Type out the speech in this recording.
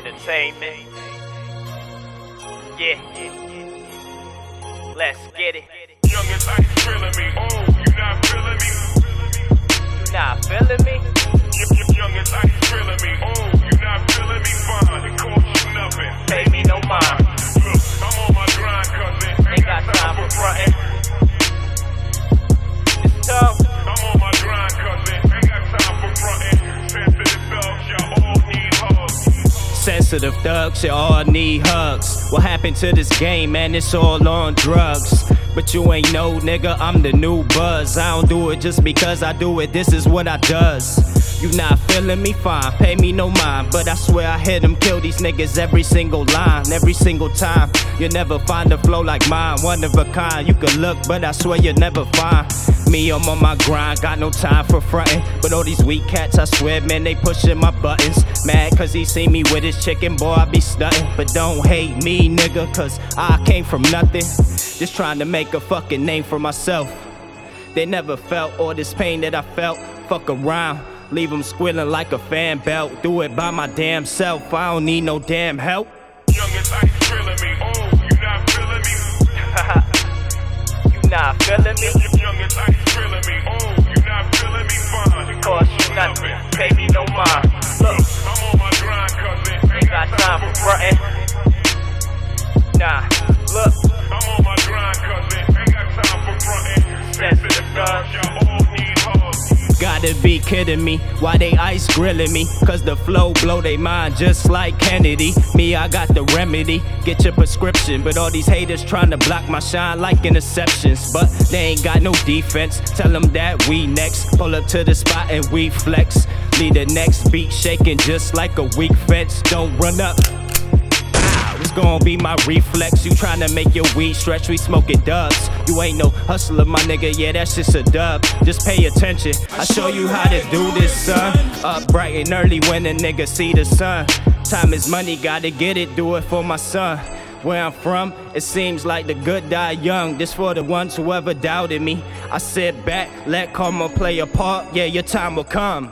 Entertainment. Yeah. Let's get it. Young as ice feeling me. Oh, you not feeling me? You not feeling me? Sensitive thugs, you all need hugs. What happened to this game, man? It's all on drugs. But you ain't no nigga, I'm the new buzz. I don't do it just because I do it, this is what I does. You not feeling me? Fine, pay me no mind. But I swear I hit them, kill these niggas every single line, every single time. You'll never find a flow like mine, one of a kind. You can look, but I swear you'll never find. Me, I'm on my grind, got no time for frontin'. But all these weak cats, I swear, man, they pushin' my buttons. Mad cause he see me with his chicken, boy, I be stuntin'. But don't hate me, nigga, cause I came from nothing. Just trying to make a fucking name for myself. They never felt all this pain that I felt. Fuck around, leave them squealing like a fan belt. Do it by my damn self, I don't need no damn help. Young as ice feeling me. Oh, you not feeling me? You not feeling me? Y- Young as ice Gotta be kidding me. Why they ice grilling me? Cause the flow blow they mind just like Kennedy. Me, I got the remedy. Get your prescription. But all these haters trying to block my shine like interceptions. But they ain't got no defense. Tell them that we next. Pull up to the spot and we flex. Lead the next beat shaking just like a weak fence. Don't run up. Gonna be my reflex. You tryna make your weed stretch, we smoking dubs. You ain't no hustler, my nigga, yeah, that's just a dub. Just pay attention, I show you how to do this, son. Up bright and early when a nigga see the sun. Time is money, gotta get it, do it for my son. Where I'm from, it seems like the good die young. This for the ones who ever doubted me. I sit back, let karma play a part, yeah, your time will come.